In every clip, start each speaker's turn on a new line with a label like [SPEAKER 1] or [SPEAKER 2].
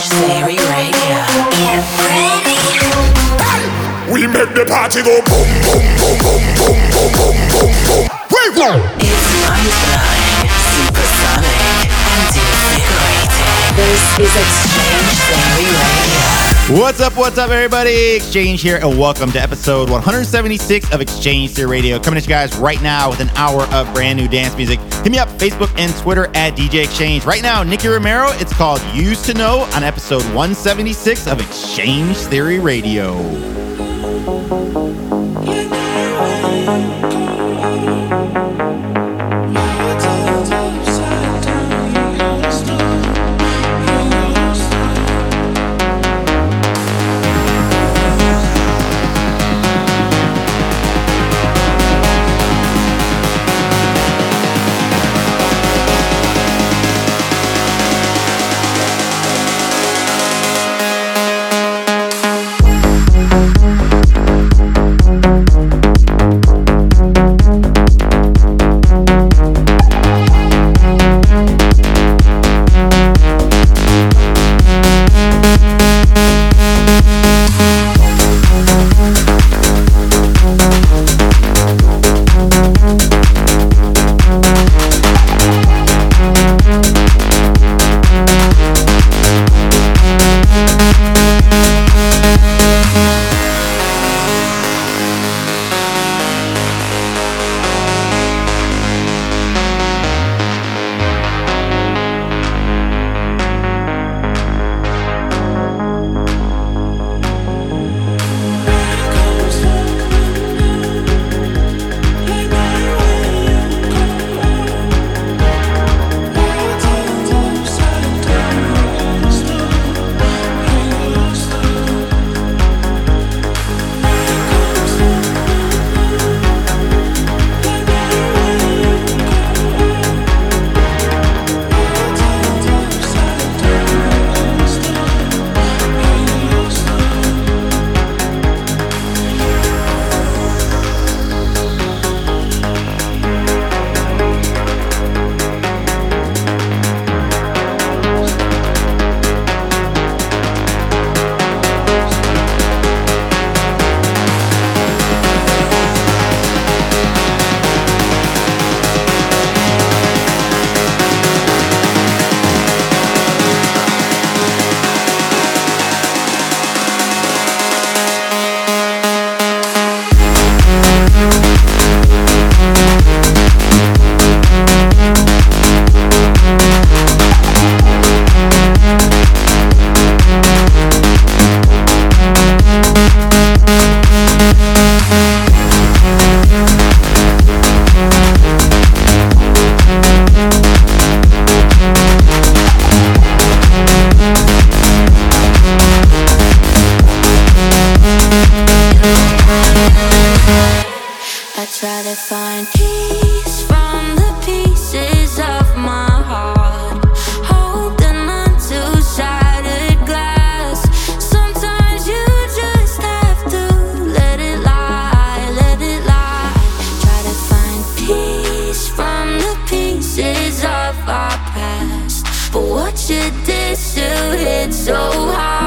[SPEAKER 1] Strange Theory Radio.
[SPEAKER 2] We make the party go boom, boom, boom, boom, boom, boom, boom, boom, boom. Wait, no.
[SPEAKER 1] It's mind-blowing, supersonic, and invigorating. This is X-Change Theory Radio.
[SPEAKER 3] What's up, what's up, everybody? X-Change here, and welcome to episode 176 of X-Change Theory Radio. Coming at you guys right now with an hour of brand new dance music. Hit me up, Facebook and Twitter at DJ X-Change. Right now, Nicky Romero, it's called Used to Know on episode 176 of X-Change Theory Radio.
[SPEAKER 4] But what you did still hit so hard.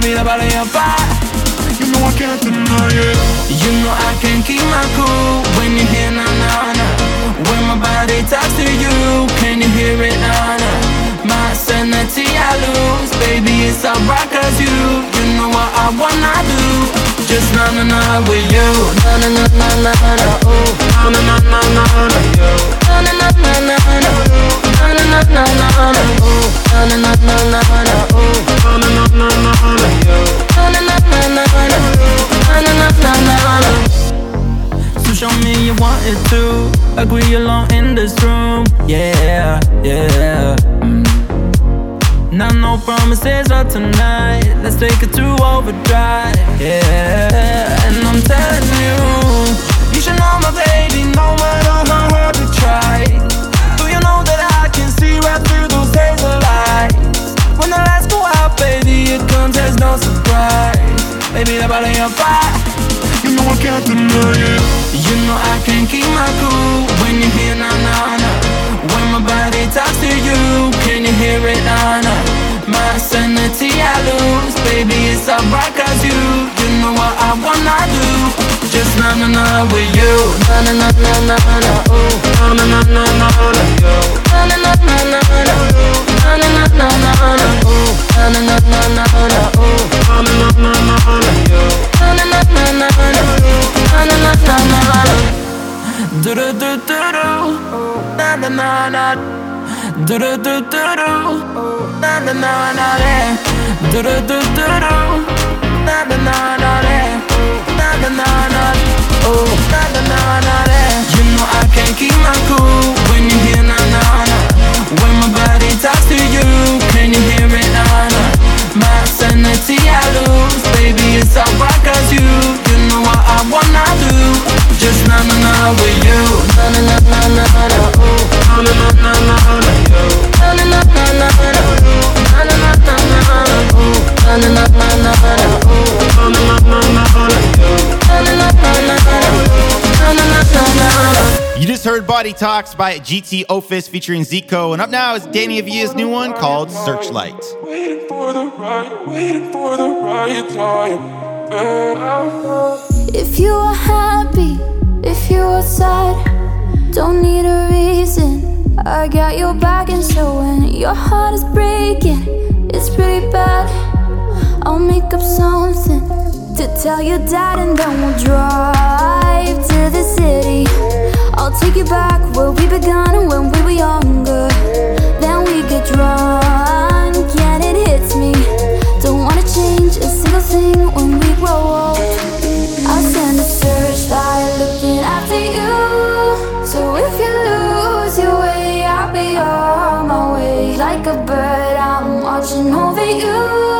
[SPEAKER 5] Baby, the body on fire. You know I can't deny it. You know I can't keep my cool when you hear na na na. When my body talks to you, can you hear it na na? Sanity I lose, baby it's alright 'cause you, you know what I wanna do. Just na na na with you, na na na na na na, ooh, na na na na na na, yo, na na na na na na, na na na na na na, ooh, na na na na na na, ooh, na na na na na na, yo, na na na na na. So show me you want it to Agree alone in this room Yeah, yeah mm. Now no promises of tonight. Let's take it to overdrive Yeah, and I'm telling you You should know my baby No matter how hard we try. Do you know that I can see right through those hazel lights When the lights go out, baby It comes as no surprise. Baby, that body on fire Know I can't deny it You know I can't keep my cool. When you hear na na na When my body talks to you Can you hear it na na My sanity I lose Baby, it's alright 'cause you You know what I wanna do Just na na na with you Na na na na na na Ooh, na na na na na na yo Na na na na na na Na na na na na na Ooh, na na na na na Ooh, na na na na na na yo Na na na na na na Na na na Do do do do do Na na na na Na na na na Oh na na na na na You know I can't keep my cool When you hear na na na When my body talks to you Can you hear it na na My sanity I lose Baby it's alright 'cause you You know what I wanna do Just na na na with you Na na na na na na Ooh na na na Na na na na na na Na
[SPEAKER 3] You just heard Body Talks by GT Office featuring ZHIKO. And up now is Danny Avila's new one called Searchlight.
[SPEAKER 6] Waiting for the right, waiting for the right time.
[SPEAKER 4] If you are happy, if you are sad, don't need a reason. I got your back, and so when your heart is breaking, it's pretty bad. I'll make up something to tell your dad, and then we'll drive to the city. I'll take you back where we began when we were younger. Then we get drunk, and it hits me. Don't wanna change a single thing when we grow old. I'll send a searchlight looking after you. So if you lose your way, I'll be on my way. Like a bird, I'm watching over you.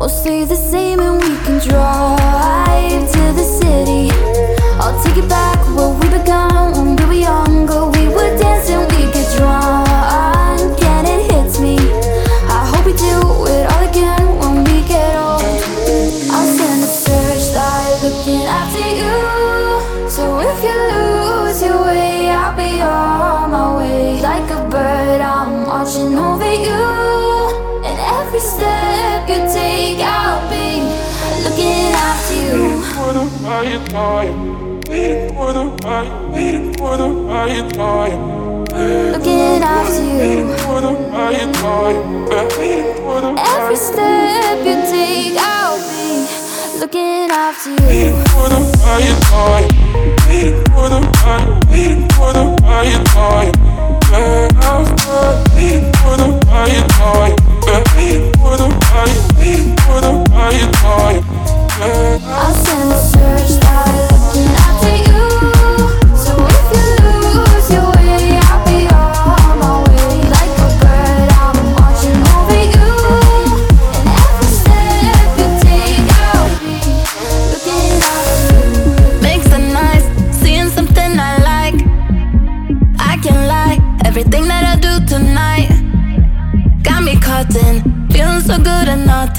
[SPEAKER 4] we'll stay the same and we can drive
[SPEAKER 7] right time. Waiting for the right, waiting for the right time.
[SPEAKER 4] Looking after you.
[SPEAKER 7] Waiting for the right time. Waiting for the
[SPEAKER 4] Every step you take, I'll be looking after you.
[SPEAKER 7] waiting for the right time. Waiting for the right, waiting for the right time. Yeah, outside. Waiting for the right time. Waiting for the right, waiting for the right time.
[SPEAKER 4] I'll send a searchlight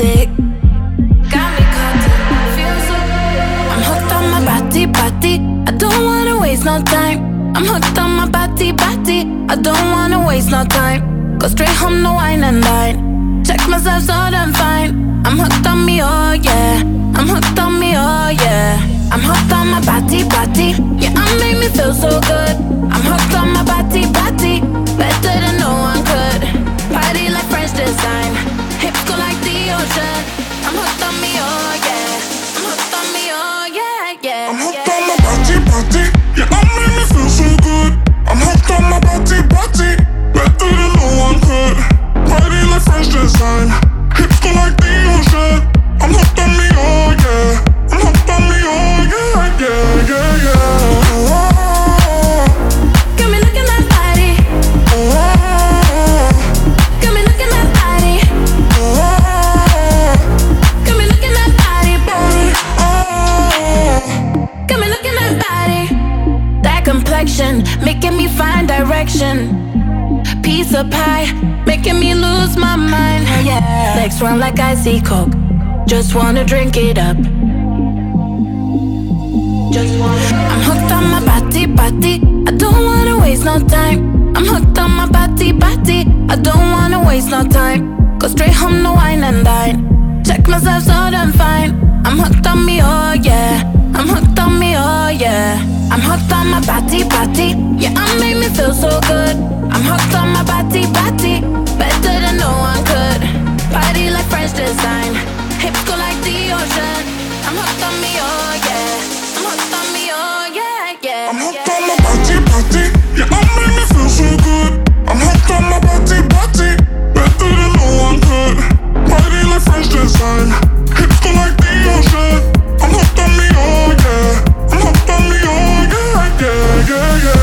[SPEAKER 8] naughty. Got me caught in, feeling so I'm hooked on my body, body. I don't wanna waste no time. I'm hooked on my body, body. I don't wanna waste no time. Go straight home, no wine and dine. Check myself so damn fine. I'm hooked on me, oh yeah. I'm hooked on me, oh yeah. Hips go like the ocean. I'm hooked on me, oh yeah. I'm hooked on me, oh yeah, yeah, yeah.
[SPEAKER 2] Oh,
[SPEAKER 8] making me find direction. Piece of pie making me lose my mind. Oh, yeah. Legs run like icy coke. Just wanna drink it up. Just wanna. I'm hooked on my body, body. I don't wanna waste no time. I'm hooked on my body, body. I don't wanna waste no time. Go straight home, no wine and dine. Check myself so damn fine. I'm hooked on me, oh yeah. I'm hooked on me, oh yeah. I'm hooked on my body, body. Yeah, I make me feel so good. I'm hooked on my body, body. Better than no one could. Body like French design. Hips go like the ocean. I'm hooked on me, oh yeah. I'm hooked on me, oh yeah, yeah.
[SPEAKER 2] I'm hooked
[SPEAKER 8] yeah,
[SPEAKER 2] on my body, body. Yeah, I make me feel so good. I'm hooked on my body, body. Better than no one could. Body like French design. Hips go like the ocean. I'm hooked on me, oh yeah. I'm hooked on me, oh yeah, yeah, yeah, yeah.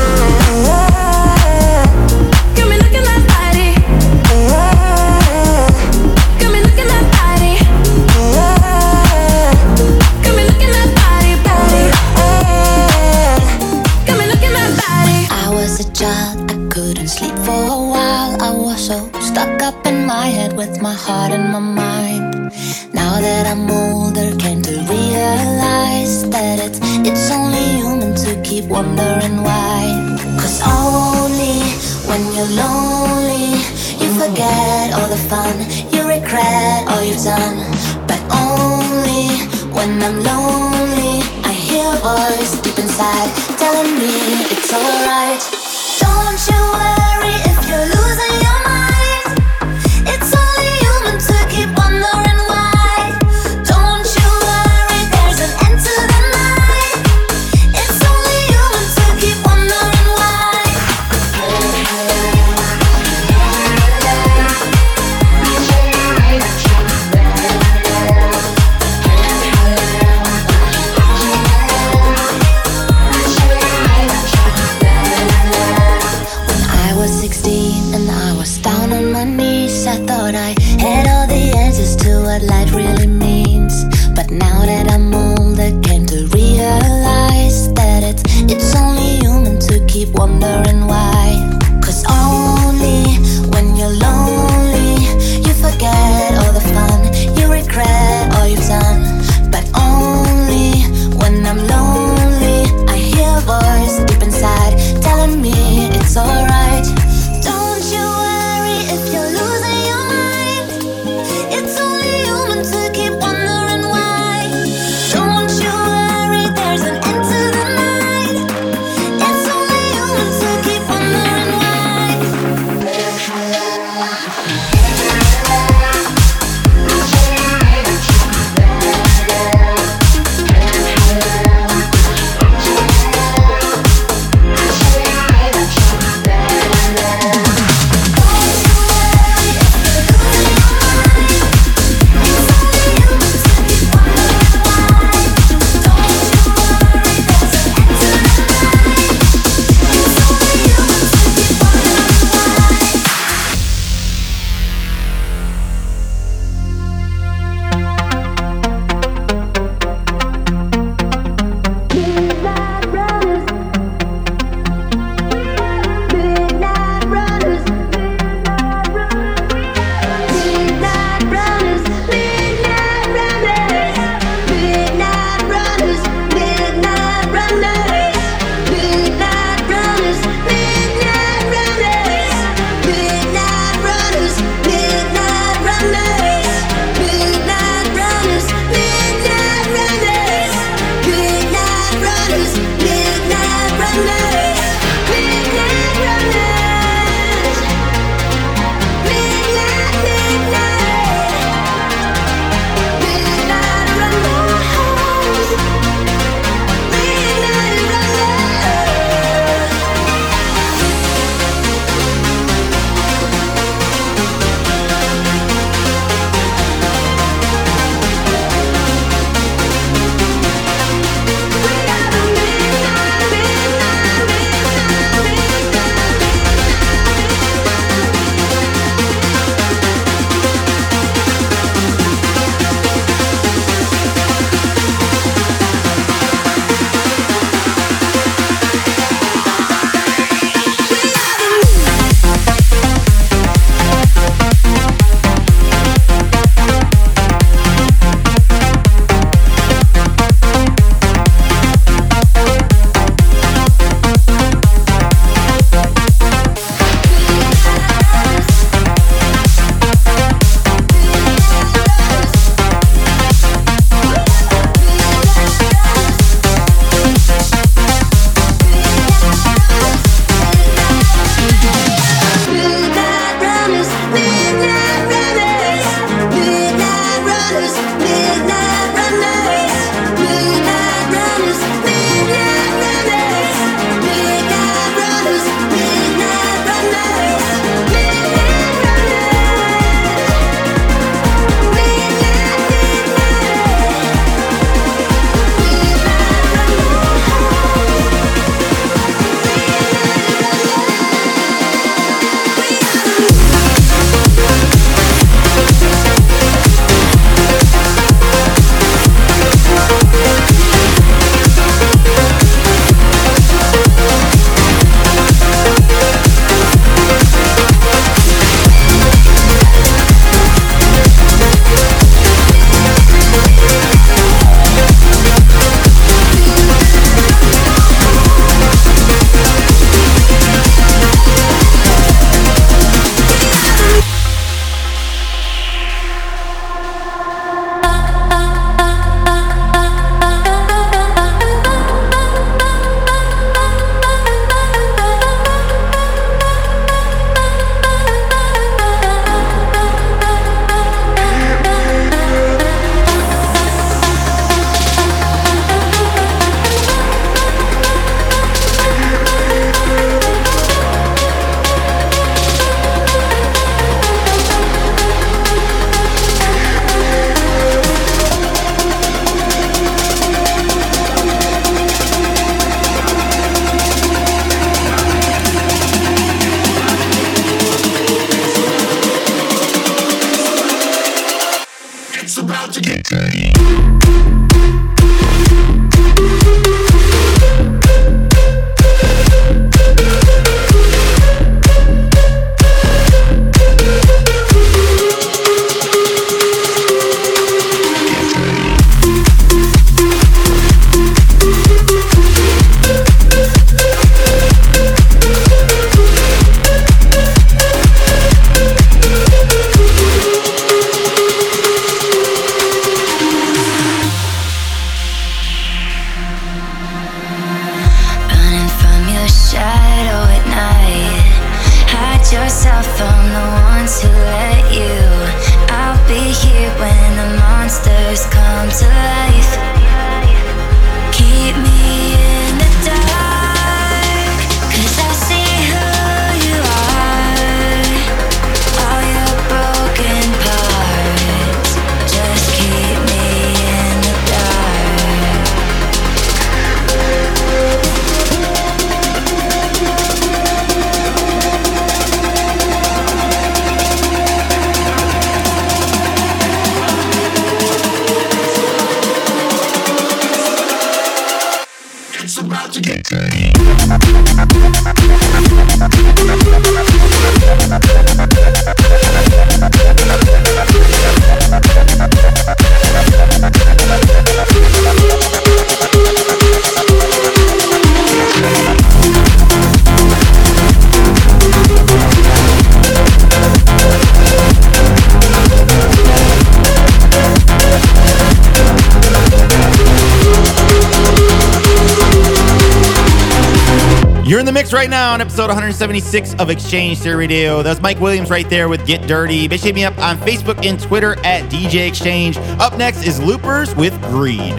[SPEAKER 4] right now on episode 176 of X-Change Theory Radio. That's Mike Williams right there with Get Dirty. Bitch, hit me up on Facebook and Twitter at DJ X-Change. Up next is Loopers with Greed.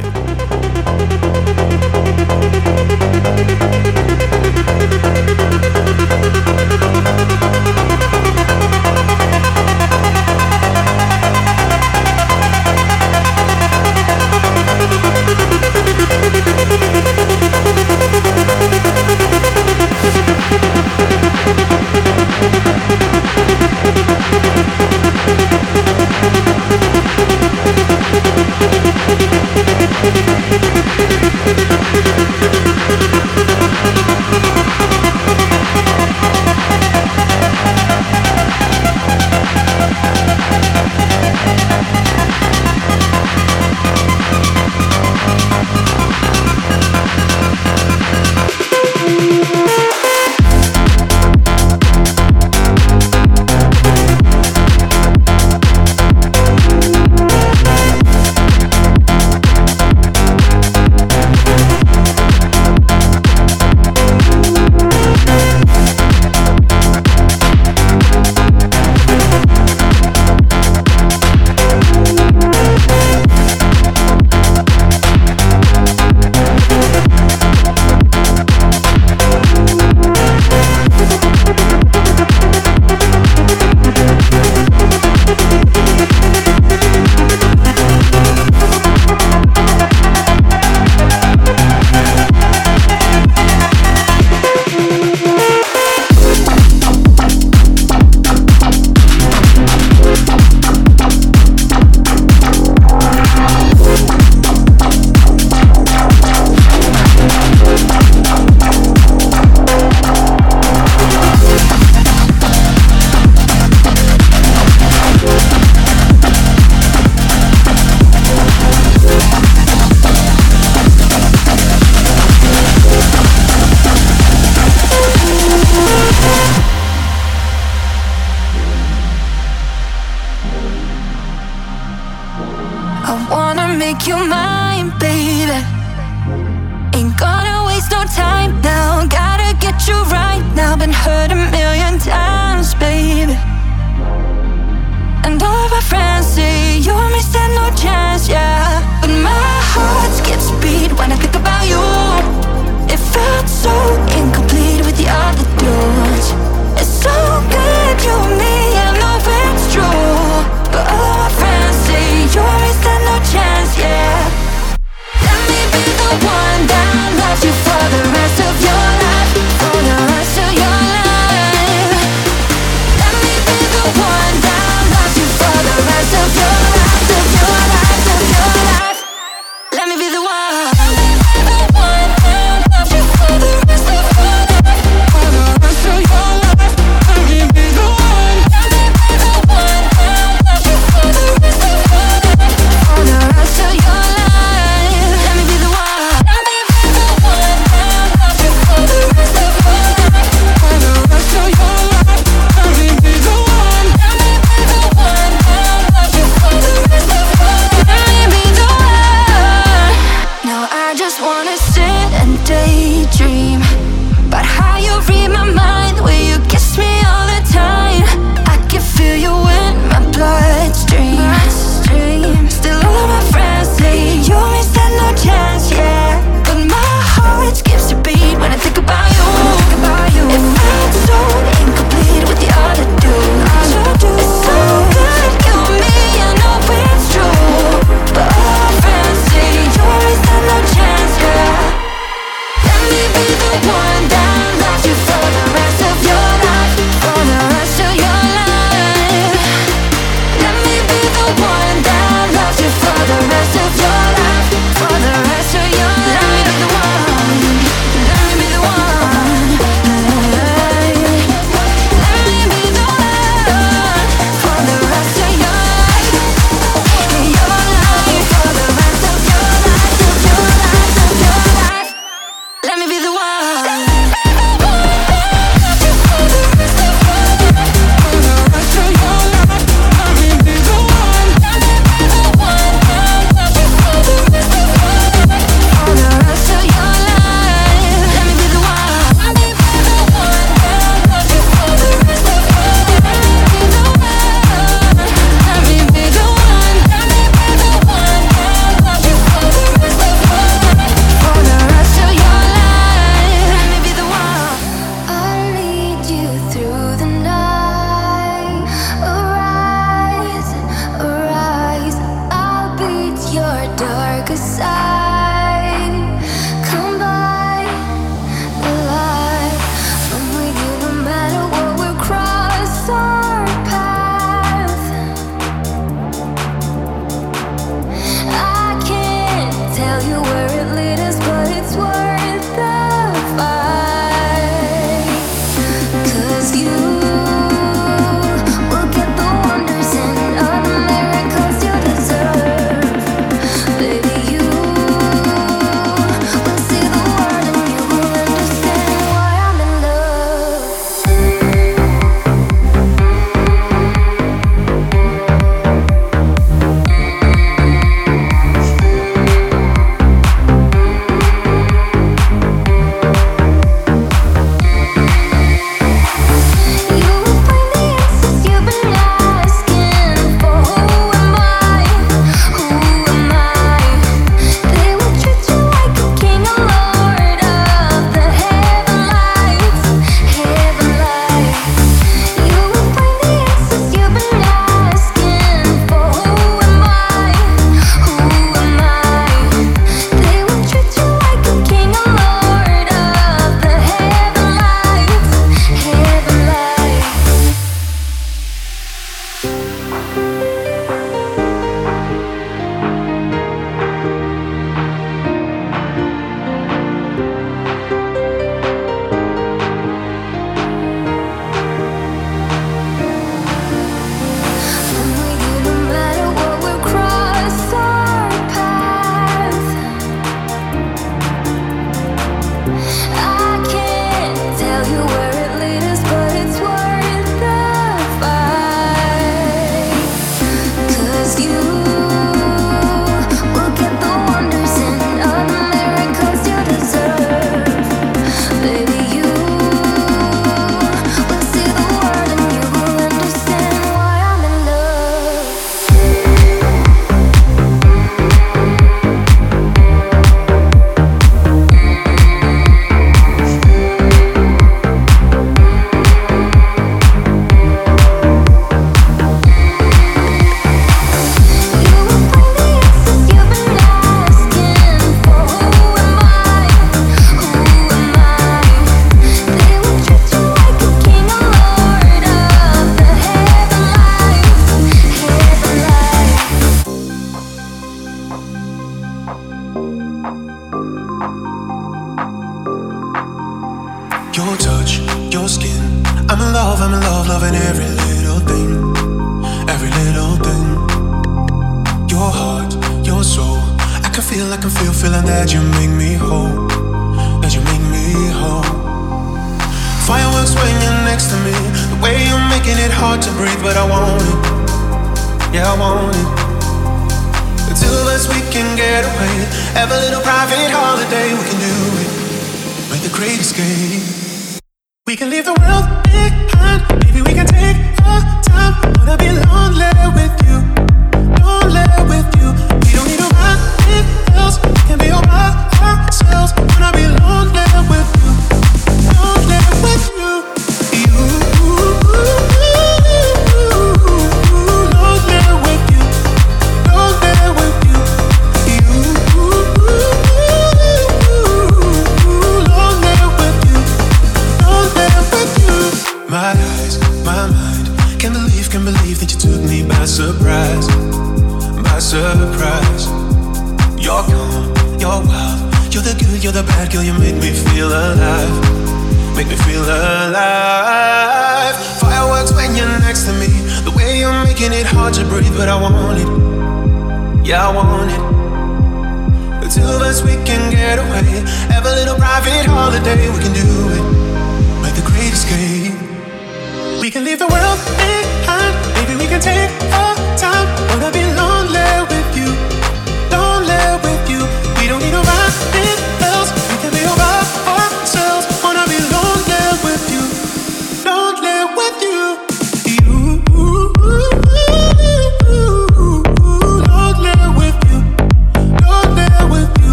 [SPEAKER 9] Bye. escape. We can leave the world.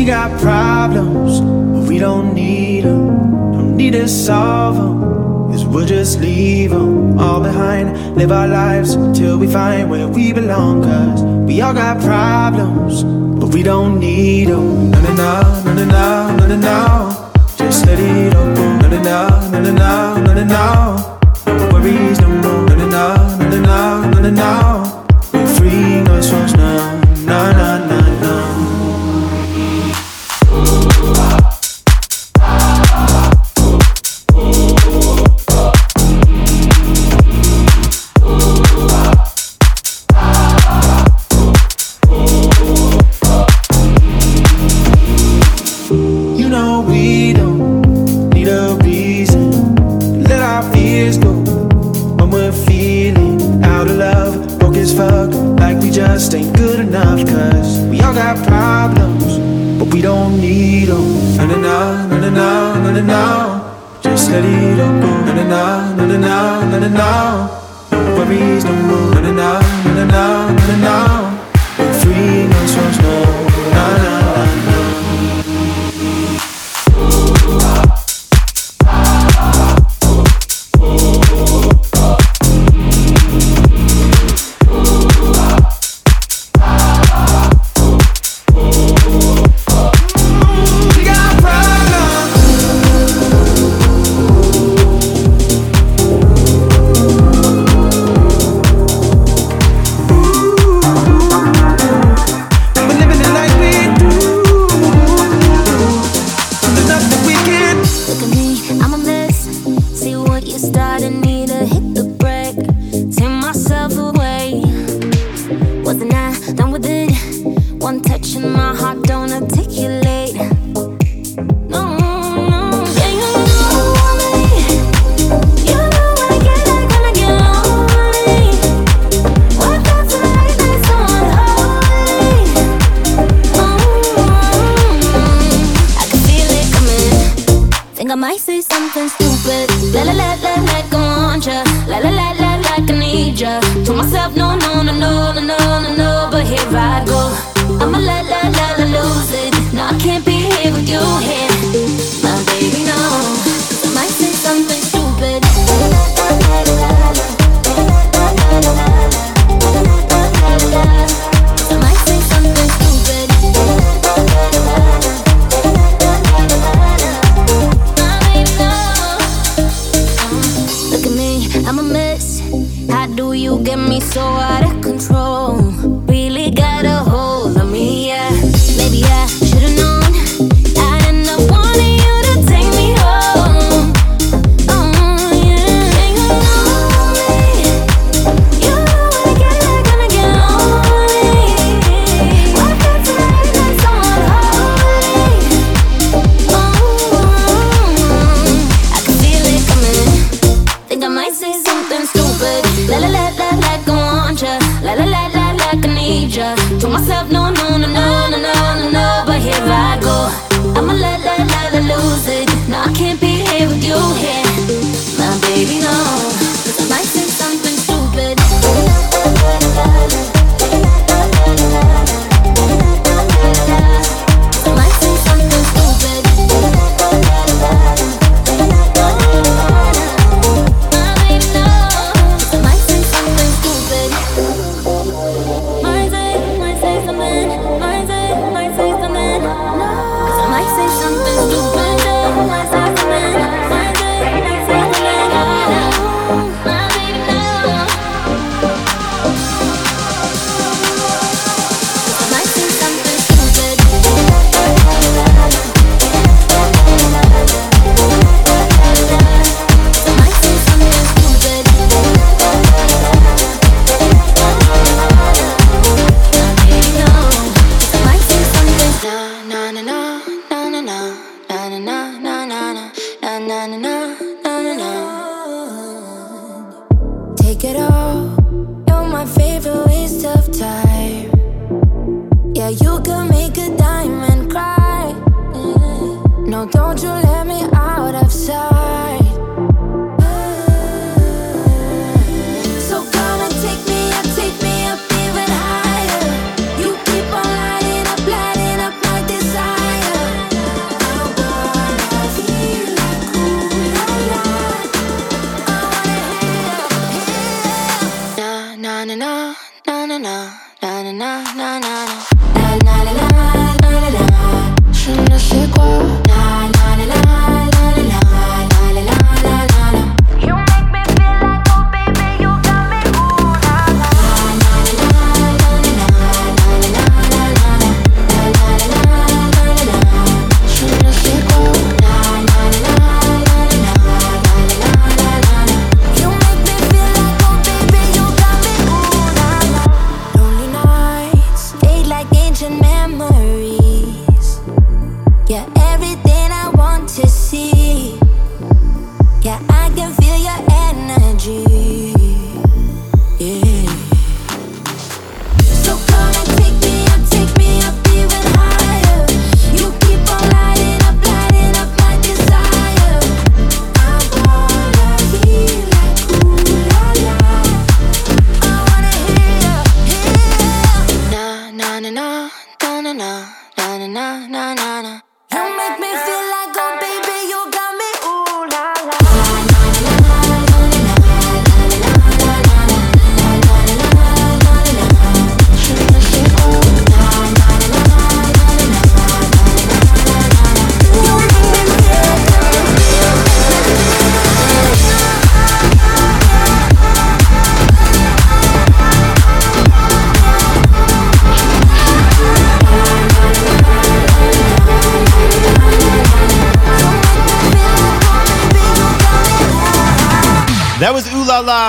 [SPEAKER 9] We
[SPEAKER 10] got problems, but we don't need them. Don't need to solve them. Cause we'll just leave them all behind. Live our lives till we find where we belong. Cause we all got problems, but we don't need them. No, no, no, no, no, no, no, no. Just let it all go. No, no, no, no, no, no, no, no. No worries, no more. No, no, no, no, no, no, no, no. We're free, no songs, no, no, no.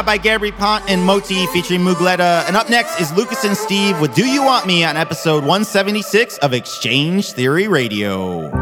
[SPEAKER 3] By Gabry Ponte and MOTi featuring Mougleta. And up next is Lucas and Steve with Do You Want Me on episode 176 of X-Change Theory Radio.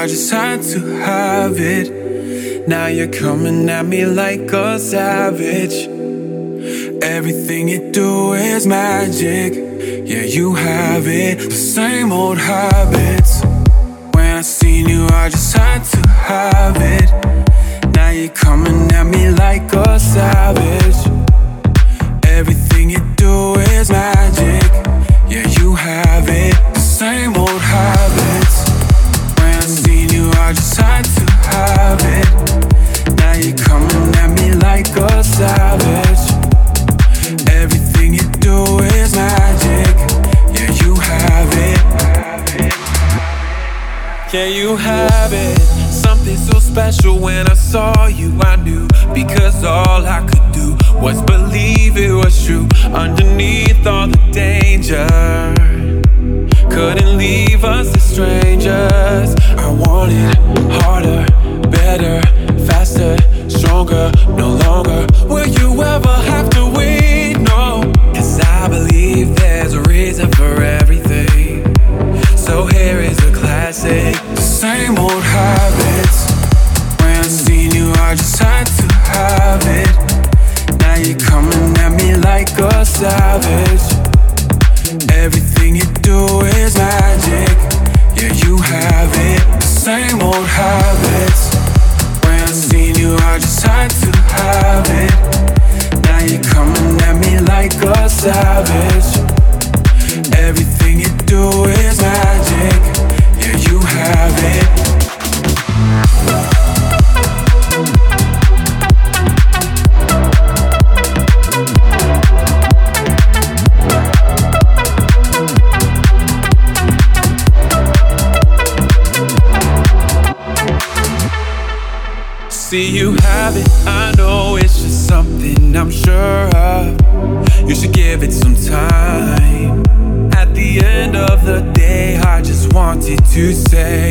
[SPEAKER 9] I
[SPEAKER 11] just had to have it. Now you're coming at me like a savage. Everything you do is magic. Yeah, you have it. The same old habits. When I seen you, I just had to have it. Now you're coming at me like a savage. Yeah, you have it. Something so special when I saw you, I knew. Because all I could do was believe it was true. Underneath all the danger, couldn't leave us as strangers. I wanted harder, better, faster, stronger, no longer. Will you ever have to? The same old habits. When I seen you, I just had to have it. Now you're coming at me like a savage. Everything you do is magic. Yeah, you have it. The same old habits. When I seen you, I just had to have it. Now you're coming at me like a savage. to say.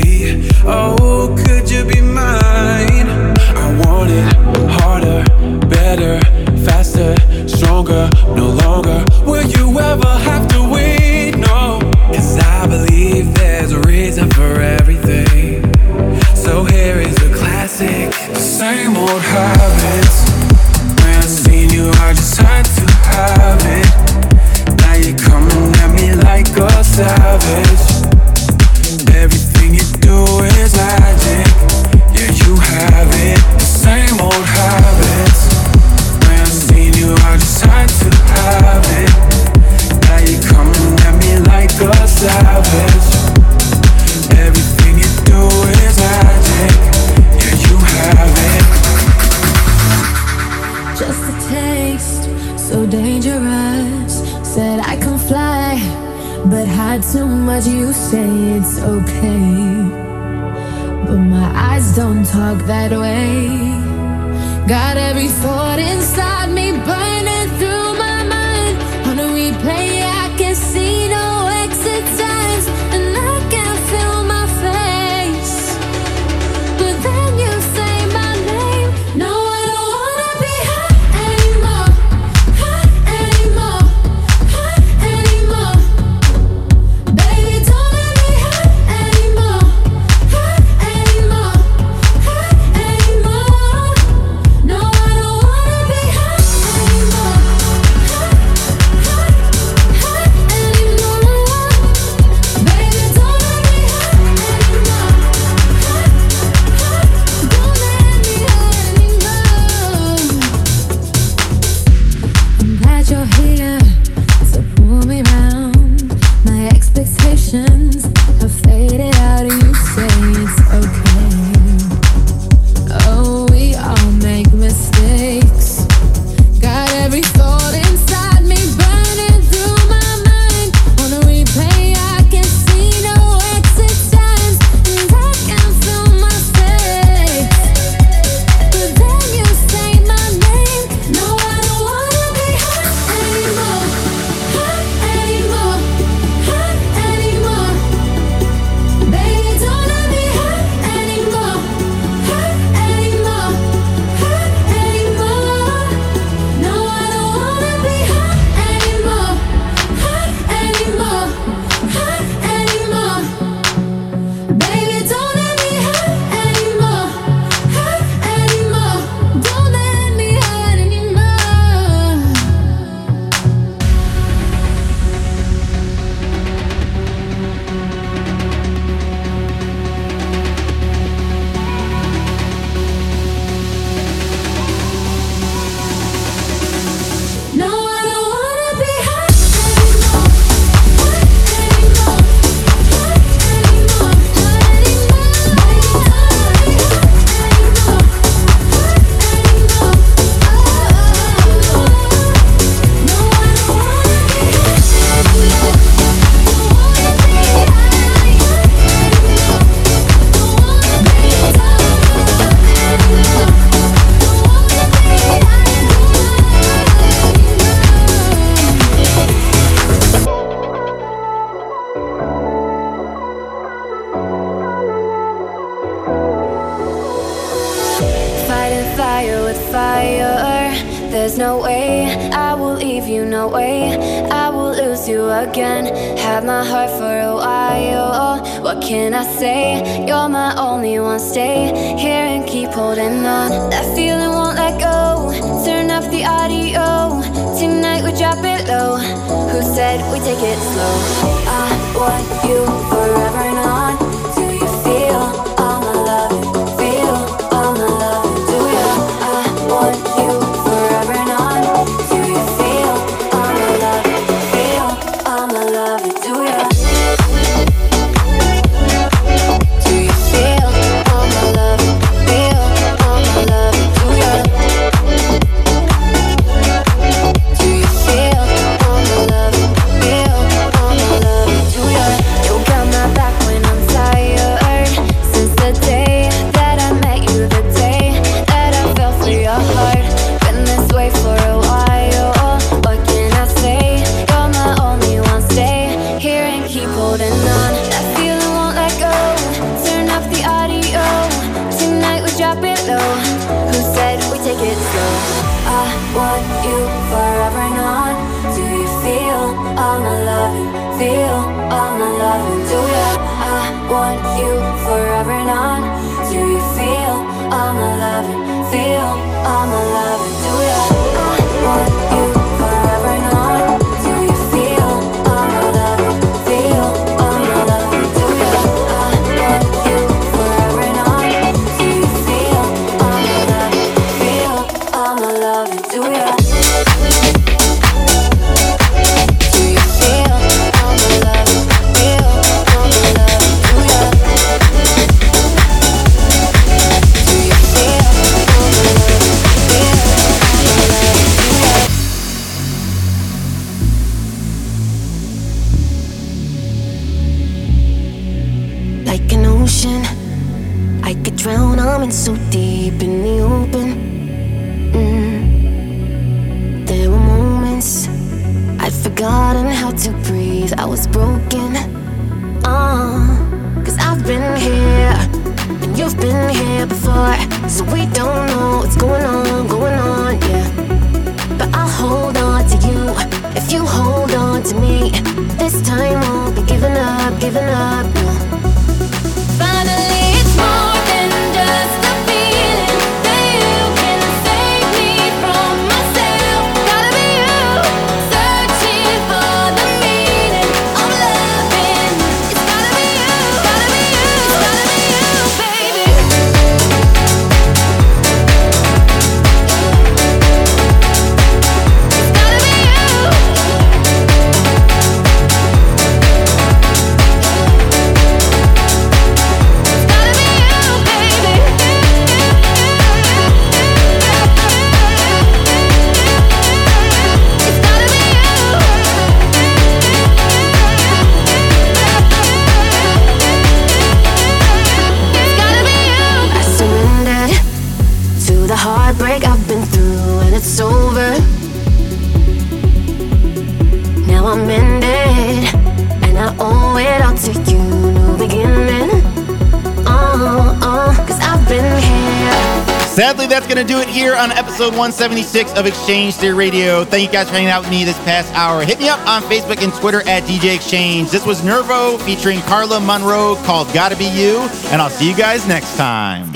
[SPEAKER 4] who said we take it slow? I want you forever and like an ocean. I could drown, I'm
[SPEAKER 12] in
[SPEAKER 13] so deep in the open. Mm. There were moments I'd forgotten how to breathe, I was broken. Uh, Cause I've been here, and you've been here before. So we don't know what's going on, going on, yeah. But I'll hold on to you if you hold on to me. This time won't be giving up, giving up. More
[SPEAKER 3] going to do it here on episode 176 of X-Change Theory Radio. Thank you guys for hanging out with me this past hour. Hit me up on Facebook and Twitter at DJ X-Change. This was Nervo featuring Carla Monroe called Gotta Be You, and I'll see you guys next time.